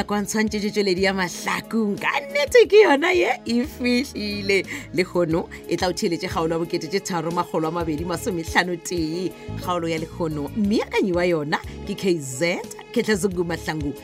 nako a ntshwantšetše tšweledi ya mahlakong ka nnete ke yona ye e fihlile le kgono e tla o theletše kgaolo ya bokete tše tharo makgolo a mabedi masometlhano tee kgaolo ya lekgono mme akanyi wa yona ke kz ketlazungu mahlangu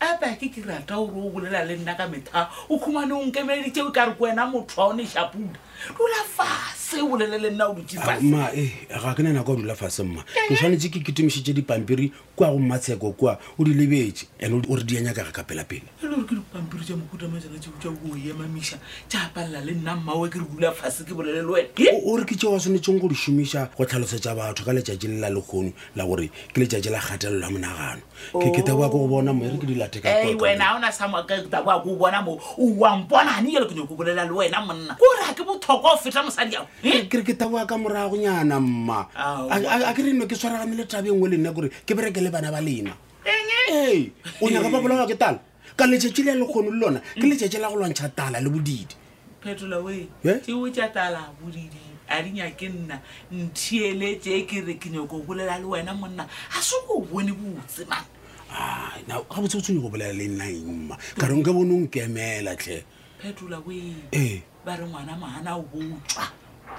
ata ke ke rata gore o bolela le nna ka metha o khumane o nkemedi tšeo ka re ko wena motho wa o neša pula dula fase o bolele le nna o dutse ah, ma e eh, ga ke nena kwa o dula fase mma ke tshwanetse ke ketomišitše dipampiri kua go mmatsheko kua o di lebetse and o re di yanya kaga ka pelapele e le gore ke dipampiri tša mohuta majana tšeo tša o emamiša tša palela le nna mmawe ke re dula fase ke bolele le wena o re ke tšeo wa tshwanetseng go di šomiša go tlhalosetša batho ka letšatši le la lekgono la gore ke letšatši la kgatelelo ya monagano ke ke taba go bona mo re ke dilate ka Ei, kwa- wena ona samoa ka ta kwa ko bona mo o wa mpona gane jalo ke nyoko bolela le wena monna ko re ga ke bothokwa o feta mosadi ao Eh, ke re ke taboa ka moragonyana mma Ao. A- a a ke re no ke tshwaragane le tabeng o le nna kore ke bereke le bana ba lena eng ee o nyaka ba bolawa ke tala ka letšatši le ya lekgono le lona ke letšatši la go lwantšha tala le bodidi phetola we Eh? ke o tša tala bodidi a di nyake nna ntheeletse ke re ke nyoko bolela le wena monna a se ko bone botse man Ai, na gabotse o tshwenye go bolela le nna eng mma ka re nka bone o nkemela tlhe phetola we ee ba re ngwana maana o botswa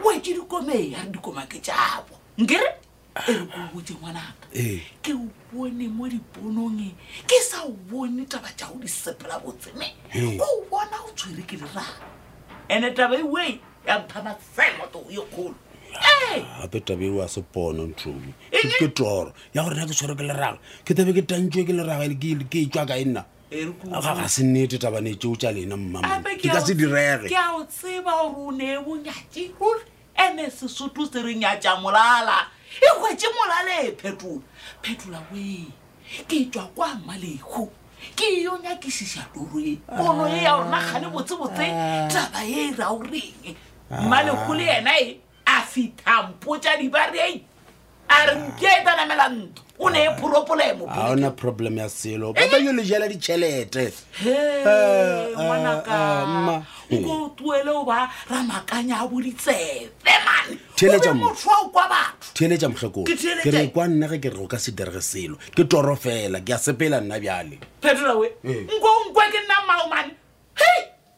o etse dikomee a re dikomake tšabo nkere e re ko botse ngwanaka ee. ke o bone mo diponong e. ke sa o bone taba jago di sepela botseme ee. ko o bona o tshwere ke lera ande taba ewe ya mpha matsemoto yo kgolo gape taba eo a se pono ntromi ke toro ya gore na ke tshwere ke leraga ke tabe ke tantsoe ke leraga e ke e tswa ka e nna ga ga se nnete tabanetseo tsa lena mmamake ka se direge ke a o tseba gore o ne e bonyatse ruri ene sesotho se re nyatša molala e hwetse molala e phetola phetola wee ke tswa kwa mmalego ke yo nyakišiša toro e kono e ya rona gane botsebotse ah. taba e e ra o reng mmalego le ena e a fithampotsa dibareng a re nke e tanamela ntlo o ne e phoropolemo ga ona problem ya selo bata yo le jela ditšhelete Eh, eh, ngwanaka eh, mma. ko tuele o ba ramakanya a boditsebe mane Theeletša mo. motho wa o kwa batho theeletša motlhakolo Ke theeletša ke re eng? kwa nna ge ke re go ka se direge selo ke toro fela ke a sepela nna bjale phetola we Eh. nko nkwe ke nna mao mane hei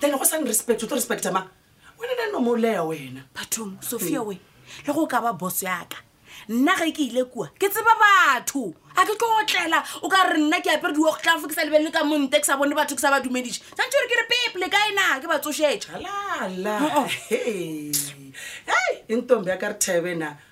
then go sane respect o tlo respecta mang wena na no moleya wena bathong sophia we le go ka ba boss yaka nna ge ke ile kua ke tseba batho a ke tlo otlela o ka re nna ke apere diwa go tlafo ke sa lebelele ka monte ke sa bone batho ke sa ba dumediše tshwanetse gore ke re peple ka ena ke ba tsošetša lala entombe ya ka re thebena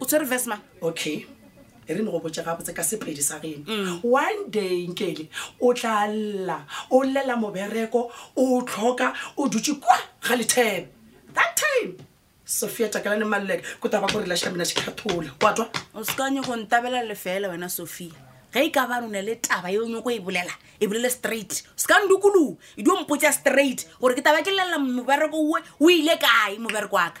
o tshwere verse ma okay e re ne go botse gabotse ka sepedi sa geno mm. one day nkele o tla lla o llela mobereko o tlhoka o dutse kwa ga lethebe that time sophia jakela ne maluleke ko taba ko rela shamina sekgathola watwa o sekanye go ntabela lefela wena sophia ge e ka ba rone le taba yo nyoko e bolela e bolele straight o seka ndukulu e dio mpotsa straight gore ke taba ke lelela mobereko owe o ile kae mobereko waka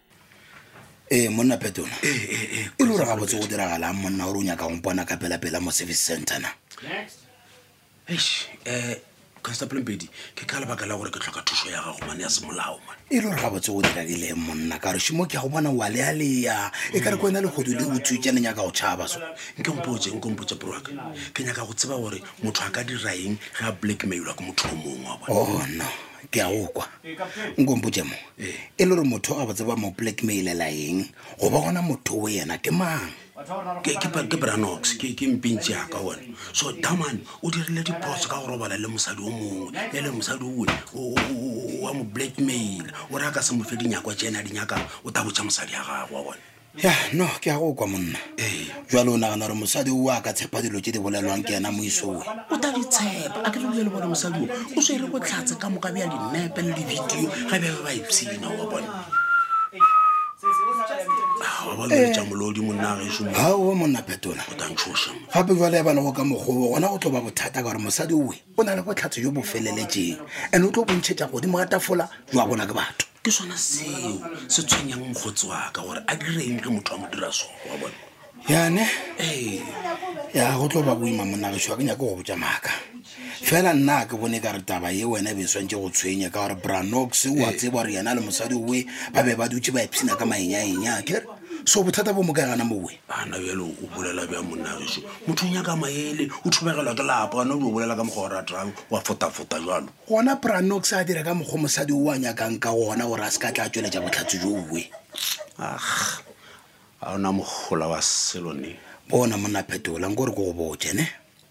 ee monna petona ee, ee, ee, e le gore ga botse go diragalang monna gore o nyaka go mpona ka pelapela mo service center na um eh, constable mpedi ke ka lebaka la gore ke tlhoka thuso ya gago mane ya semolao ma e le gore ga botse go diragileng monna ka gore šimo ke ya go bona wa lealeya e ka re ko wena legodu le botsutsa le nyaka go tšhaba so nke mpotse nke mpotse proaka ke nyaka go tseba gore motho a ka diraeng ge a blackmailwa ke motho o mongwe wa bona oh no ke a go kwa nkompotse mo e le gore motho a botse ba mo blackmailela eng go ba gona motho o yena ke mang ke branox ke mpentsi yaka one so daman o dirile diphoso ka go robala le mosadi o mongwe e le mosadi owe wa mo blackmail o re a ka se mo fe dinyakwa tsena dinyakang o ta botsa mosadi ya gago wa bone ya no ke ya go kwa monna jalo o nagana gore mosadi o a ka tshepa dilo tse di bolelwang ke ena moisoe o ta ditshepa a ke lebile le bone mosadi o o swere botlhatse ka moka bja dinepe le dibidio ga bjabe ba ipshina wa bone gaowa monna phetola gape jale ya bana go ka mokgobo gona go tlo ba bothata ka gore mosadi oe o na le botlhatse jo bo feleletšeng and o tlo bontšhetša godimo ga tafola jo a bona ke batho ke sona seo se tshwenyang mokgotsi wa ka gore a direng ge motho wa mo dira so wa bone yane ee ya go tlo ba boima monnageso a ke nyake go botsa maaka fela nna ke bone ka re taba ye wena e be e swantse go tshwenya ka gore branox o a ee. tseba gore yena le mosadi oe ba be ba dutse ba epsena ka maenyaenya kere so bothata bo mo ka gana mowe ana bjalo o bolela bja monnageso motho o nyaka maele o thubegelwa ke lapa ona o di o bolela ka mokgwa o ratang wa fotafota jalo gona pranox a dira ka mokgwa mosadi o a nyakang ka gona gore a se ka tla tsweletša botlhatsi jowe ah, a ona mogola wa selone bona monna phetolang ko gore ko go botse ne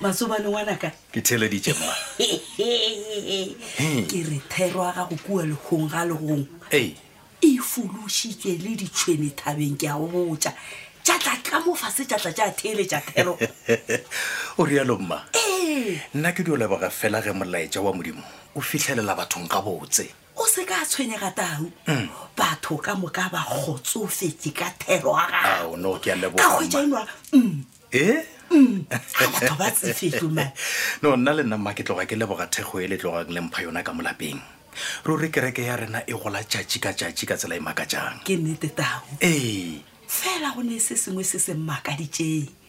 masobane ngwanaka ke theleditše ma ke re thero a gago kua legong ga legong e fološitswe le ditšhwene thabeng ke a go botša tšatla ka mo fa se tšatla tša theeletša thero o rialo mma nna ke dio leboga fela ge molaetša wa modimo o fitlhelela bathong ka botse o se ka tshwenyega tau mm. batho ka moka ba kgotsofetse ka thero wa gagaka kgwetsa enwa mm. e mm. batho ba tsefeto ma no nna le nna mma ke tloga ke leboga thego e le tlogang le mpha yona ka molapeng ruri kereke ya rena e gola tšatši ka tšatši ka tsela e makajang ke nnete tau ee fela go ne se sengwe se se mmakaditseng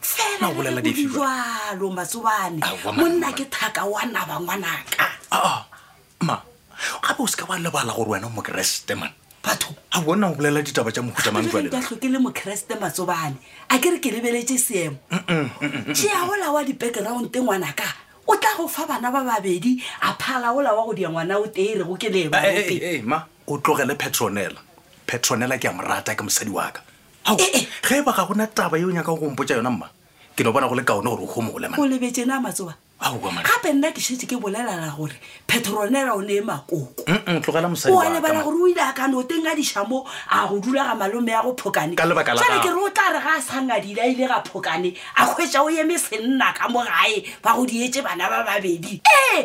fela No, bolela dife jwale? jalo matsobane Aowa, monna, monna monna. ke thaka wa naba ngwanaka aa ma gape o se ka wa lebala gore wena o mokeresete man batho a bona o bolela ditaba tša mohuta mang jwale ka tlhoke le mokeresete matsobane a ke re ke lebeletse seemo tšea ola wa di-background ngwanaka o tla go fa bana ba babedi a phala ola wa go dia ngwana o tee rego ke leba Eh, eh, eh, eh, ma o tlogele petronela petronela ke a mo rata ke mosadi wa ka ao eh, eh. ge e ba ga gona taba yeo nyaka go gompotsa yona mma ke no bona go le kaone gore o gomole o lebetse na matsoba gape nna ke šetse ke bolelela gore petronela o ne e makoko oa lebala gore o ile a ka noteng a dišamo a go dula ga malome ya go phokane jale ke re o tla re ga a sangadile a ile ga phokane a kgwetsa o eme senna ka mo gae ba go dietse bana ba babedi ee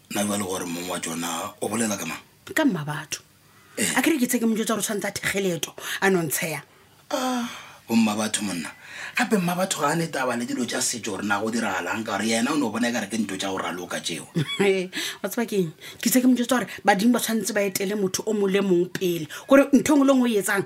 nna jale gore mong wa tsona o bolela ka mang ka mma batho eh. a kere ke tsheke mojo tsa gore tshwanetse a thegeleto a nontsheya ah, bomma batho monna gape mma batho ga a ne taba le dilo tsa setso gore na go diragalang ka gore yena o ne o bona e kare ke nto tsa go raloka tseo wa tseba keng ke tsheke mojo tsa gore badimo ba tshwanetse ba etele motho o mo le mong pele gore ntho e ngwe le ngwe e etsang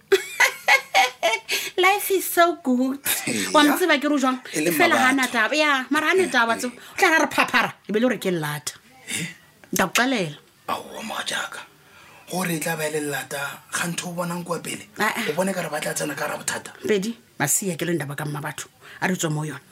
life is so good wa mtseba ke re jwang fela ga na taba ya mara ga ne taba tse o tla ra re phaphara e be le gore ke lata nta ku xalela aowa moga jaaka gore e tla ba e le lata ga ntho o bonang kua pele o bone ka re ba tla tsena ka ra bothata pedi masia ke le ndaba ka mma batho a re tswe mo yone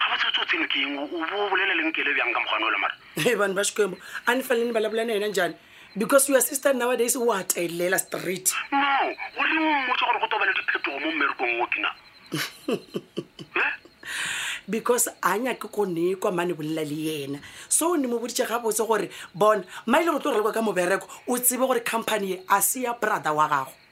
ga ba tsebetse o tsene ke eng o bo bolela leng kele bjang ka mokgwane o lemara e vanhu va xikwembu a ni fanele ni vulavula na yena njhani because your sister nowadays wa ha telela street no go ri n'wi mmotsa gore go to va le diphetogo mo mmerekong wo kina eh? because a nyake ko ne kwa mane bolela le yena so ni mo boditse gabotse gore bona ma ile go tlo ralekwa ka mobereko o tsebe gore company e a se ya brother wa gago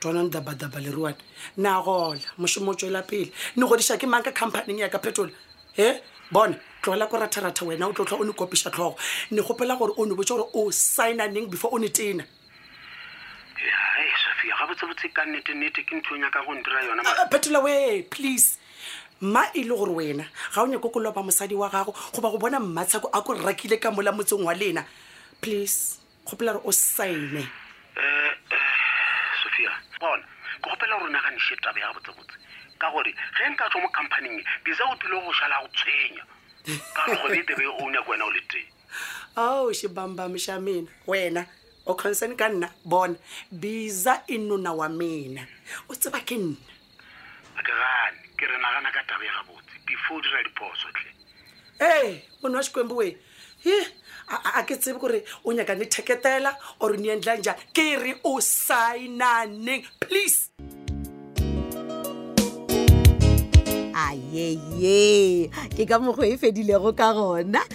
tonang dabadaba leruane na gola mošomo o tswela pele ne godiša ke mang ka companyng ya ka phetola e bona tlogela ko ratharatha wena o tlotlhwa o ne kopiša tlhogo ne gopela gore o ne botse gore o signa neng before o ne tena ee sophia ga botsebotse ka nnete nnete ke ntho nyaka go ndira yona ah, phetola we please mma e le gore wena ga o nyako ko loba mosadi wa gago goba go bona mmatshako a ko rakile ka mola motseng wa lena please kgopela gore o saene Eh, eh, sophia bona ke gopela gore o naganiše taba ya gabotsebotse ka gore ge nka tswa mo companyng e, bisa o tile go šala go tshwenya ka gore kgwebe e tebe o nyako wena o le tee ao xibambam xa mina wena o concern ka nna bona biza i nuna wa mina u tsiva ke nna a ke gane ke re nagana ka tabe ga botse before o dira diphoso tle ee mone wa xikwembu we hi a ke tsebe gore o nyaka ni theketela or ni endla nja ke re o sainaneng please ayeye ke ka mokgwa e fedilego ka gona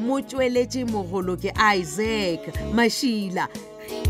motšweletši mogolo ke isaac mašila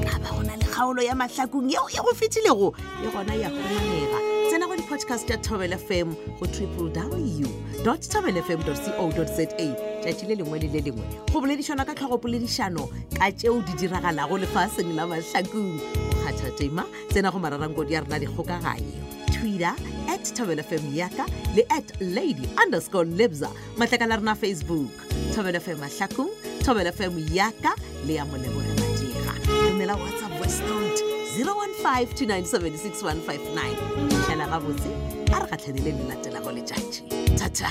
ka ba go na le kgaolo ya mahlakong yeo e go fetilego le gona ya humanega tsena go di-podcast ya tobel fm go triple w tobel fm co za tšatši le lengwe le le lengwe go boledišana ka tlhogopoledišano ka tšeo di diragalago lefaseng la mahlakong go kgatha tema tsena go mararankodi ya rena dikgokaganyo twitter at tobel fm yaka le at lady underscore lebza matlakala rena facebook thobelo fm mahlakong thobelo fm yaka le ya moleboge madira romela whatsapp voice note 015297615 fitlhela gabotse a re gatlhanele le latelago letšatši thata